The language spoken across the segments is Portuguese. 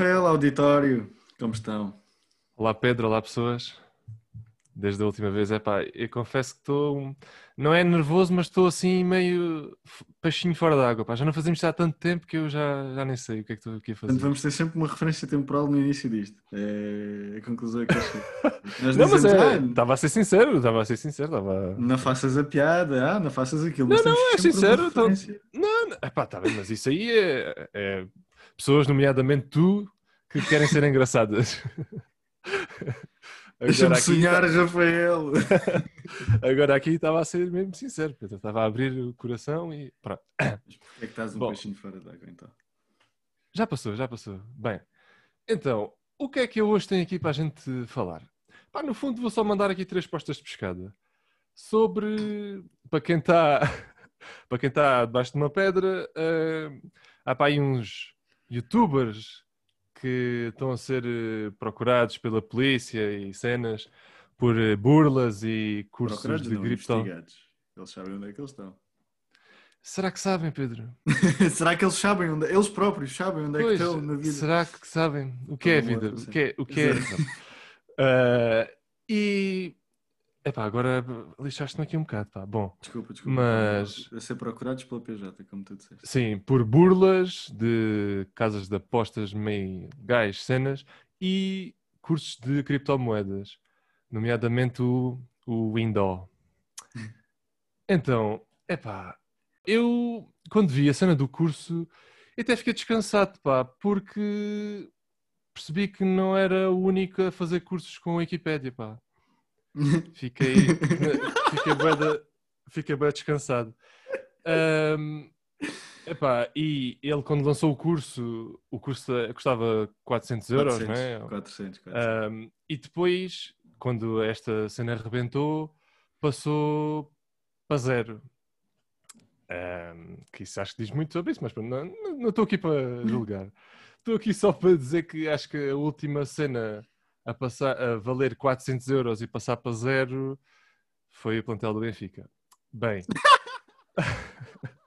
Rafael, auditório, como estão? Olá Pedro, olá pessoas. Desde a última vez, é pá, eu confesso que estou, não é nervoso, mas estou assim meio peixinho fora d'água, pá. Já não fazemos isto há tanto tempo que eu já, já nem sei o que é que estou aqui a fazer. Portanto, vamos ter sempre uma referência temporal no início disto. É a conclusão que eu chego. Nós Não, mas é, ah, estava a ser sincero, estava a ser sincero, estava... não faças a piada, ah, não faças aquilo. Não, mas não, temos é sincero, então-. Não, não, epá, tá bem, mas isso aí é, é pessoas, nomeadamente tu, que querem ser engraçadas. Deixa-me sonhar, Rafael. Agora aqui estava a ser mesmo sincero, Pedro. Estava a abrir o coração e pronto. Mas porquê é que estás um Bom. peixinho fora d'água, então? Já passou, já passou. Bem, então, o que é que eu hoje tenho aqui para a gente falar? Pá, no fundo, vou só mandar aqui três postas de pescada sobre. Para quem está. Para quem está debaixo de uma pedra, eh, há para aí uns youtubers que estão a ser eh, procurados pela polícia e cenas por eh, burlas e cursos Procurados de cripto. Eles sabem onde é que eles estão. Será que sabem, Pedro? Será que eles sabem onde eles próprios sabem onde é que Pois, estão na vida? será que sabem o que é a vida? O que é? O que é? Ah, e epá, agora lixaste-me aqui um bocado, pá. Bom, Desculpa, desculpa. Mas- A ser procurados pela PJ, como tu disseste. sim, por burlas de casas de apostas meio gais, cenas e cursos de criptomoedas, nomeadamente o, o Window. Então, epá, eu quando vi a cena do curso, até fiquei descansado, pá, porque percebi que não era o único a fazer cursos com a Wikipédia, pá. Fiquei, fiquei bem, da- fiquei bem descansado. Ahm, epá, e ele quando lançou o curso, o curso custava 400 euros, 400, não é? 400, 400. Um, e depois, quando esta cena arrebentou, passou para zero. Um, que isso acho que diz muito sobre isso, mas pronto, não estou aqui para julgar. Estou aqui só para dizer que acho que a última cena a, passar, a valer 400 euros e passar para zero foi o plantel do Benfica. Bem.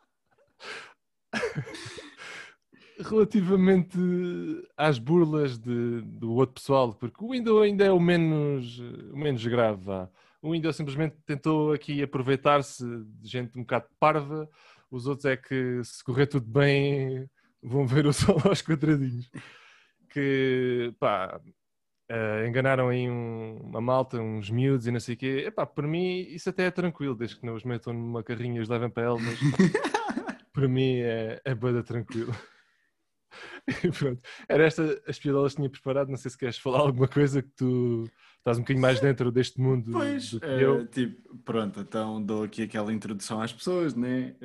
Relativamente às burlas de- do outro pessoal, porque o Windows ainda é o menos, o menos grave. vá. O Windows simplesmente tentou aqui aproveitar-se de gente um bocado parva, os outros é que se correr tudo bem vão ver o sol aos quadradinhos. Que pá, eh, enganaram aí um- uma malta, uns miúdos e não sei o quê. Epá, para mim isso até é tranquilo, desde que não os metam numa carrinha e os levem para Elmas. para mim é, é bada tranquilo. E pronto. Era esta as piadolas que tinha preparado. Não sei se queres falar alguma coisa que tu estás um bocadinho mais dentro deste mundo Pois, do que eh, eu. tipo, pronto, então dou aqui aquela introdução às pessoas, né?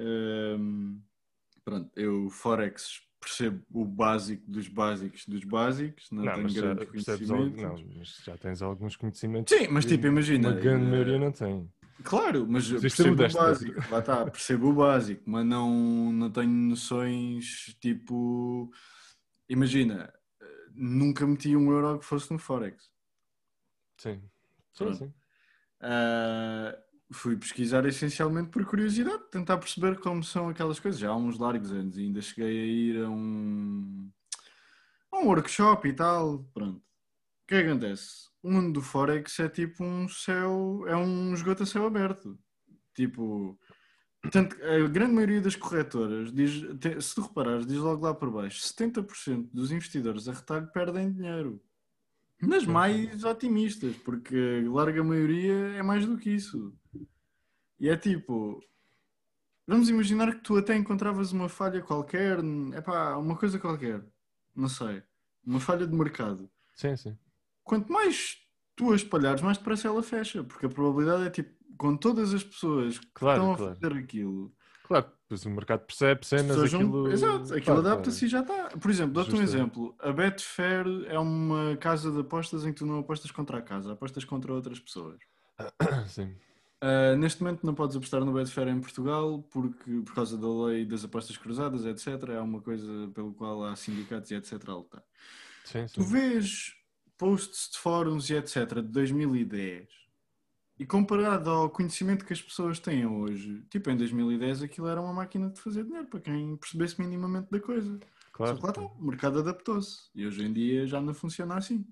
Pronto, eu Forex percebo o básico dos básicos dos básicos, não, Não, tenho mas já, grandes percebes algo- conhecimentos. não, mas já tens alguns conhecimentos. Sim, mas tipo, imagina. Uma grande eh, maioria não tem. Claro, mas ser percebo o básico. Lá está, percebo o básico, mas não, não tenho noções tipo. Imagina, eh, nunca meti um euro que fosse no Forex. Sim. Sim, sim. Ah, fui pesquisar essencialmente por curiosidade, tentar perceber como são aquelas coisas. Já há uns largos anos e ainda cheguei a ir a um, a um workshop e tal. Pronto. O que é que acontece? O mundo do Forex é tipo um céu, é um esgoto a céu aberto. Tipo, tanto, que a grande maioria das corretoras, diz, se tu reparares, diz logo lá por baixo: 70% dos investidores a retalho perdem dinheiro. Nas mais otimistas, porque a larga maioria é mais do que isso. E é tipo, vamos imaginar que tu até encontravas uma falha qualquer, epá, uma coisa qualquer, não sei, uma falha de mercado. Sim, sim. Quanto mais tu a espalhares, mais depressa ela fecha, porque a probabilidade é tipo, com todas as pessoas que Claro, estão a claro. fazer aquilo, Claro, pois o mercado percebe cenas, vão- aquilo... Exato, aquilo adapta-se e já está. Por exemplo, dou-te um Justo. exemplo. A Betfair é uma casa de apostas em que tu não apostas contra a casa, apostas contra outras pessoas. Sim. Uh, neste momento não podes apostar no Betfair em Portugal porque, por causa da lei das apostas cruzadas, etc. É uma coisa pelo qual há sindicatos e etc. a lutar. Sim, Tu sim. vês posts de fóruns e etc. de 2010 e comparado ao conhecimento que as pessoas têm hoje, tipo em 2010 aquilo era uma máquina de fazer dinheiro para quem percebesse minimamente da coisa. claro. Só que lá está, o mercado adaptou-se e hoje em dia já não funciona assim.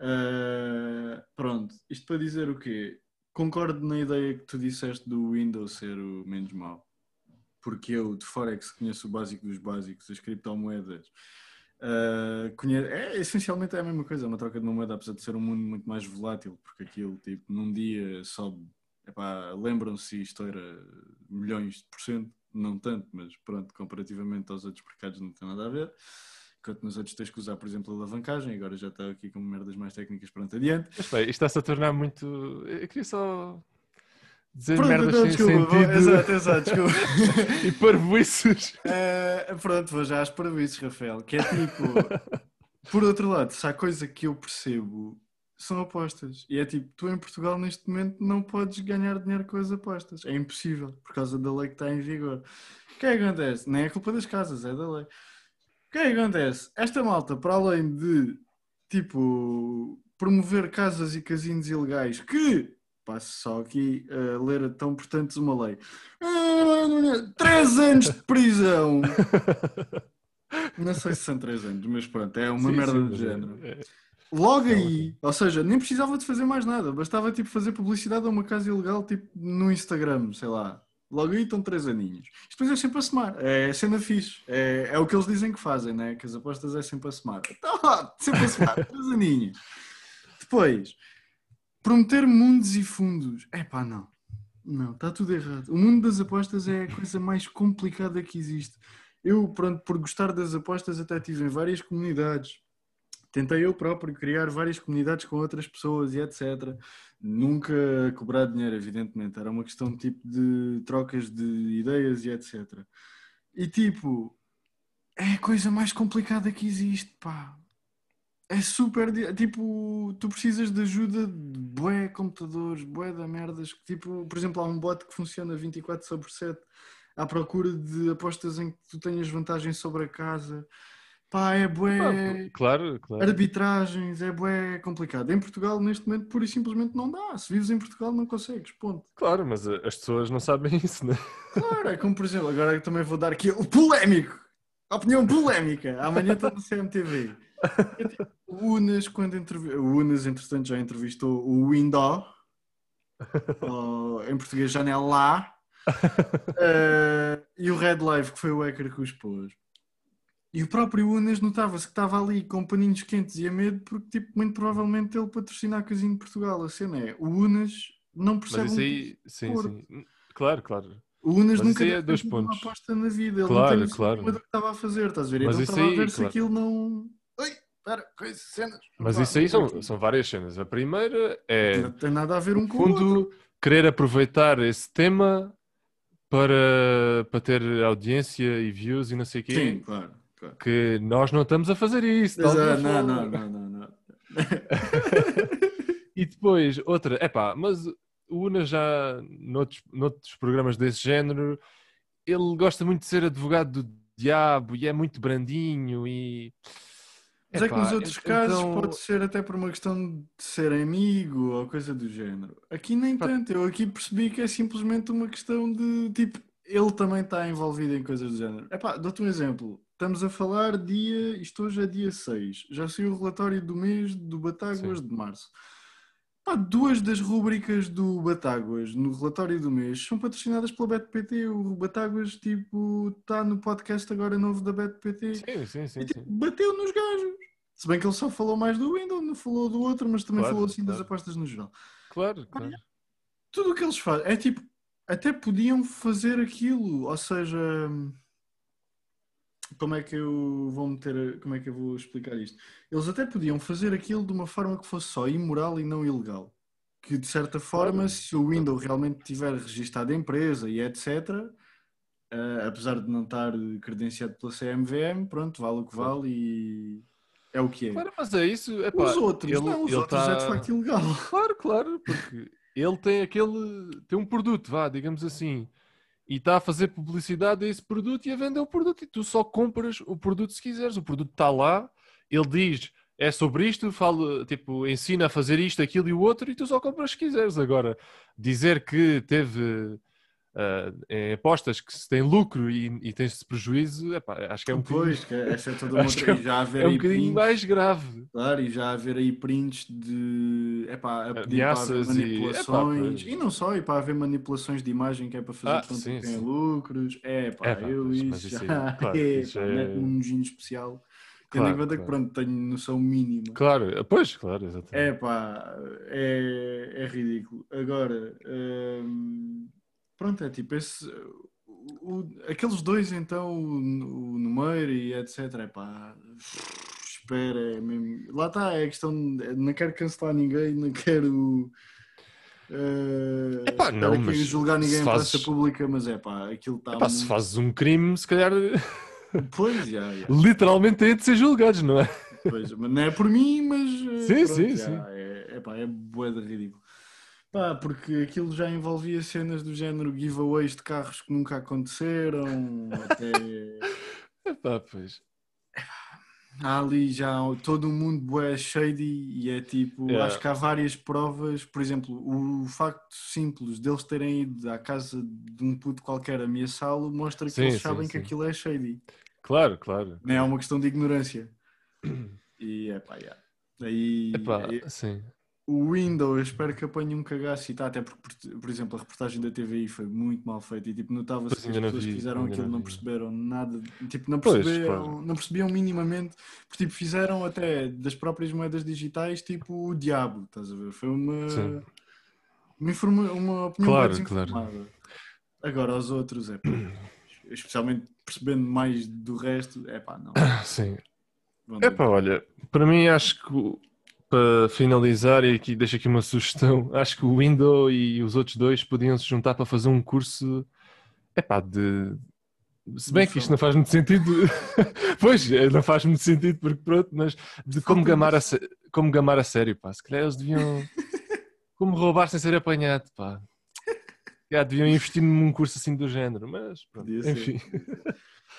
Uh, pronto, isto para dizer o quê? Concordo na ideia que tu disseste do Windows ser o menos mau. Porque eu, de Forex, conheço o básico dos básicos, as criptomoedas. Conhe... é, essencialmente é a mesma coisa, é uma troca de uma moeda, apesar de ser um mundo muito mais volátil, porque aquilo, tipo, num dia sobe, lembram-se e estoura milhões de por cento, não tanto, mas pronto, comparativamente aos outros mercados não tem nada a ver enquanto nos outros tens que usar, por exemplo, a alavancagem, agora já está aqui com merdas mais técnicas pronto adiante. Mas bem, isto está-se a tornar muito. Eu queria só dizer pronto, merdas não, sem desculpa, sentido. Exato, exato, desculpa. e parvoices. Uh, pronto, vou já às parvoices, Rafael, que é tipo. por outro lado, se há coisa que eu percebo são apostas. E é tipo, tu em Portugal neste momento não podes ganhar dinheiro com as apostas. É impossível, por causa da lei que está em vigor. O que é que acontece? Nem é culpa das casas, é da lei. O que é que acontece? Esta malta, para além de tipo promover casas e casinos ilegais que passo só aqui a ler tão importantes uma lei. Três anos de prisão! Não sei se são três anos, mas pronto, é uma sim, merda sim, do género. É... Logo aí, ou seja, nem precisava de fazer mais nada, bastava tipo fazer publicidade a uma casa ilegal tipo no Instagram, sei lá. Logo aí estão três aninhos. Isto depois é sempre a semar. É cena fixe. É, é o que eles dizem que fazem, né? Que as apostas é sempre a semar. Então, sempre a semar. três aninhos. Depois, prometer mundos e fundos. É pá, não. Não, está tudo errado. O mundo das apostas é a coisa mais complicada que existe. Eu, pronto, por gostar das apostas, até tive em várias comunidades tentei eu próprio criar várias comunidades com outras pessoas e etc. Nunca cobrar dinheiro, evidentemente. Era uma questão tipo de trocas de ideias e etc. E tipo, é a coisa mais complicada que existe, pá. É super. Tipo, tu precisas de ajuda de bué computadores, bué da merdas. Tipo, por exemplo, há um bot que funciona 24 sobre 7 à procura de apostas em que tu tenhas vantagem sobre a casa. Pá, é bué. claro, claro. Arbitragens, é bué complicado. Em Portugal, neste momento, pura e simplesmente não dá. Se vives em Portugal, não consegues. Ponto. Claro, mas as pessoas não sabem isso, né? Claro, é como, por exemplo, agora eu também vou dar aqui o polémico. Opinião polémica. Amanhã está no CMTV. O Unas, quando entrevistou. O Unas, entretanto, já entrevistou o Window. em português, janela lá. Uh, e o Red Live, que foi o hacker que os pôs. E o próprio Unas notava-se que estava ali com paninhos quentes e a medo, porque, tipo, muito provavelmente ele patrocina a Casinho de Portugal. A cena é, o Unas não percebe Mas aí, sim, sim. Claro, claro. O Unas Mas nunca é dois pontos. uma aposta na vida. Ele claro, não tem claro. do que estava a fazer, estás a ver? Mas então estava aí, a ver se aquilo não... Espera, coisa, cenas. Mas Pá, isso aí são, são várias cenas. A primeira é... Não tem nada a ver um com o outro. querer aproveitar esse tema para, para ter audiência e views e não sei o quê. Sim, claro que nós não estamos a fazer isso. Exato, não, não, não, não, não. e depois, outra, é pá, mas o Una já, noutros, noutros programas desse género, ele gosta muito de ser advogado do diabo e é muito brandinho e... Mas é que nos outros então... casos pode ser até por uma questão de ser amigo ou coisa do género. Aqui nem tanto. Eu aqui percebi que é simplesmente uma questão de tipo, ele também está envolvido em coisas do género. Epá, dou-te um exemplo. Estamos a falar dia, isto hoje é dia 6, já saiu o relatório do mês do Batáguas Sim. de março. Pá, duas das rúbricas do Batáguas no relatório do mês são patrocinadas pela BetPT. O Batáguas tipo, está no podcast agora novo da BetPT. Sim, sim, sim, e, tipo, Bateu nos gajos. Se bem que ele só falou mais do Windows, não falou do outro, mas também claro, falou assim claro. das apostas no geral. Claro, claro. Tudo o que eles fazem é tipo, até podiam fazer aquilo, ou seja como é que eu vou meter, como é que eu vou explicar isto? Eles até podiam fazer aquilo de uma forma que fosse só imoral e não ilegal. Que de certa forma, se o Windows realmente tiver registado a empresa e etc., uh, eh, apesar de não estar credenciado pela CMVM, pronto, vale o que vale e é o que é. Claro, mas é isso. Epá, os outros, ele, não, os outros tá... é de facto ilegal. Claro, claro, porque ele tem aquele, tem um produto, vá, digamos assim e está a fazer publicidade a esse produto e a vender o produto. E tu só compras o produto se quiseres. O produto está lá, ele diz é sobre isto, fala, tipo, ensina a fazer isto, aquilo e o outro, e tu só compras se quiseres. Agora, dizer que teve uh, em apostas que se tem lucro e, e tem-se prejuízo, epá, acho que é um Pois, que essa é toda uma que é- outra. já haver é um bocadinho prints, mais grave. claro, e já haver aí prints de epá, a pedir Ameaças para haver e- manipulações. epá, E, não só, e para haver manipulações de imagem que é para fazer Ah, tanto sim, que tem sim. lucros. É pá, Epá, eu mas- isso, isso já claro, é, isso pá, é- um nojinho especial. Tendo Claro, em conta que claro. pronto, tenho noção mínima. Claro, pois, claro, exatamente. É pá, é, é ridículo. Agora, hum, pronto, é tipo esse. o- aqueles dois, então, o, o e etc. É pá, espera, é mesmo- lá está, é a questão. de- Não quero cancelar ninguém, não quero. Uh, Epá, não, mas julgar ninguém se em fazes- praça pública, mas é pá, aquilo está. Epá, se fazes um crime, se calhar Pois, já, já. literalmente têm de ser julgados, não é? Pois, mas não é por mim, mas. eh, Sim, pronto, sim, já, sim. É, é pá, é bué de ridículo. Pá, porque aquilo já envolvia cenas do género giveaways de carros que nunca aconteceram, até. Epá, pois. Há ali já todo o mundo bué shady e é tipo, Yeah. acho que há várias provas, por exemplo, o facto simples deles terem ido à casa de um puto qualquer ameaçá-lo mostra que Sim, eles sim, sabem que sim. aquilo é shady. Claro, claro. Não é uma questão de ignorância. E é pá, yeah. Aí, Epá, aí- sim. O Windows, eu espero que apanhe um cagaço e tá, até porque, por, exemplo, a reportagem da TVI foi muito mal feita e tipo, notava-se Pois que as pessoas que vi, fizeram aquilo não não perceberam nada, tipo, não Pois, perceberam, claro. não percebiam minimamente, porque tipo, fizeram até das próprias moedas digitais, tipo, o diabo, estás a ver? Foi uma, Sim. uma, informa- uma opinião Claro, desinformada. Agora, os outros, é pá, especialmente percebendo mais do resto, é pá, não. Sim. Vão Epá, olha, para mim acho que para finalizar, e aqui deixo aqui uma sugestão, acho que o Window e os outros dois podiam se juntar para fazer um curso epá, de. Se bem que isto não faz muito sentido, pois, eh, não faz muito sentido porque pronto, mas de como gamar a, como gamar a sério, pá. Se calhar eles deviam. Como roubar sem ser apanhado, pá. Já, deviam investir num curso assim do género, mas pronto, enfim.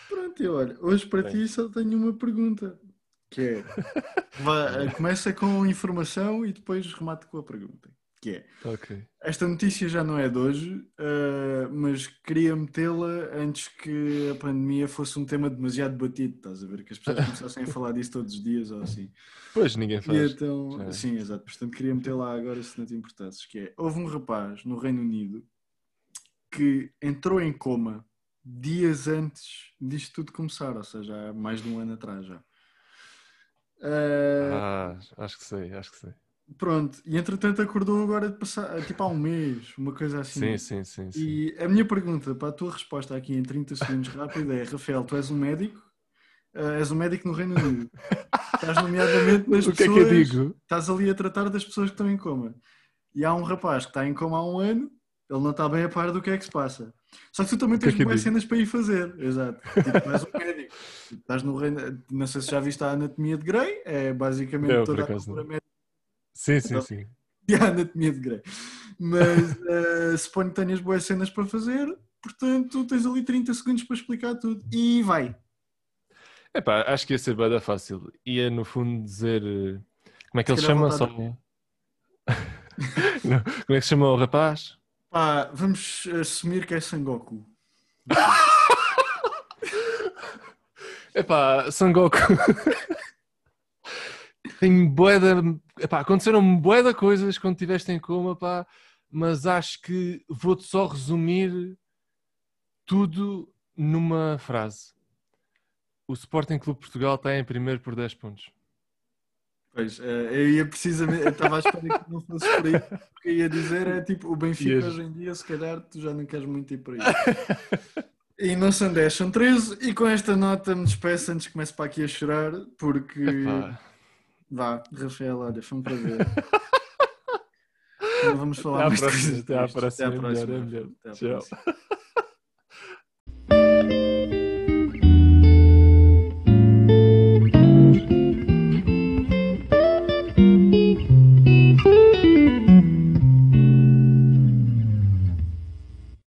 Pronto, e olha, hoje para Bem. ti só tenho uma pergunta, que é, começa com informação e depois remate com a pergunta, que é, Ok. esta notícia já não é de hoje, ah, mas queria metê-la antes que a pandemia fosse um tema demasiado batido, estás a ver, que as pessoas começassem a falar disso todos os dias ou assim. Pois ninguém E faz. então, já. sim, exato, portanto queria metê-la agora se não te importasses, que é, houve um rapaz no Reino Unido que entrou em coma dias antes disto tudo começar, ou seja, há mais de um ano atrás já. Ah, Ah, acho que sei, acho que sei. Pronto, e entretanto acordou agora de passar, tipo há um mês, uma coisa assim. Sim, sim, sim, sim. E a minha pergunta para a tua resposta aqui em 30 segundos rápido é: Rafael, tu és um médico? Ah, és um médico no Reino Unido. Estás nomeadamente nas O que é pessoas. que eu digo? Estás ali a tratar das pessoas que estão em coma. E há um rapaz que está em coma há um ano, ele não está bem a par do que é que se passa. Só que tu também é tens boas digo? cenas para ir fazer. Exato. Tipo, és um médico. Estás no reino. Não sei se já viste a anatomia de Grey, é basicamente Não, toda a cultura médica Sim, sim, Então- sim. e a anatomia de Grey. Mas eh, suponho que tenhas boas cenas para fazer, portanto tens ali 30 segundos para explicar tudo. E vai. Epá, acho que ia ser bada fácil. Ia no fundo dizer. eh, Como é que Se ele chama? Só... Não, Como é que se chama o rapaz? Pá, vamos assumir que é Sangoku. Epá, Sangoku. Tenho de... Epá, aconteceram bué de coisas quando estiveste em coma, pá, mas acho que vou-te só resumir tudo numa frase. O Sporting Clube Portugal está em primeiro por 10 pontos. Pois, eh, eu ia precisamente, eu estava à espera que não fosse por aí, porque eu ia dizer é tipo, o Benfica Ias- hoje em dia, se calhar tu já não queres muito ir por aí. E não são 10, são 13, e com esta nota me despeço antes que comece para aqui a chorar, porque Epá, vá, Rafael, olha, foi um prazer. Não vamos falar Até à mais próxima, até à tristes. próxima, é melhor, é melhor. Até à Tchau. próxima.